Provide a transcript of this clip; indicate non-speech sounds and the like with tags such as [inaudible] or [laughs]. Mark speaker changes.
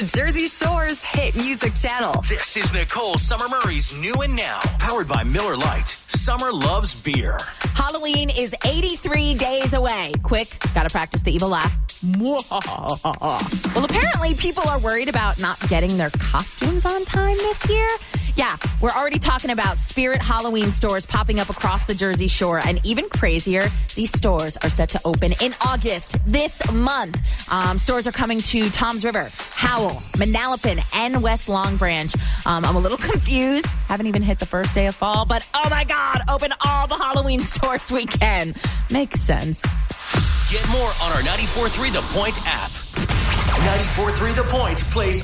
Speaker 1: to Jersey Shore's hit music channel.
Speaker 2: This is Nicole Summer Murray's New and Now, powered by Miller Lite. Summer loves beer.
Speaker 3: Halloween is 83 days away. Quick, gotta practice the evil laugh. Well, apparently people are worried about not getting their costumes on time this year. Yeah, we're already talking about Spirit Halloween stores popping up across the Jersey Shore. And even crazier, these stores are set to open in August this month. Um, stores are coming to Toms River, Howell, Manalapan, and West Long Branch. Um, I'm a little [laughs] confused. Haven't even hit the first day of fall, but oh my God, open all the Halloween [laughs] stores we can. Makes sense.
Speaker 2: Get more on our 94.3 The Point app. 94.3 The Point plays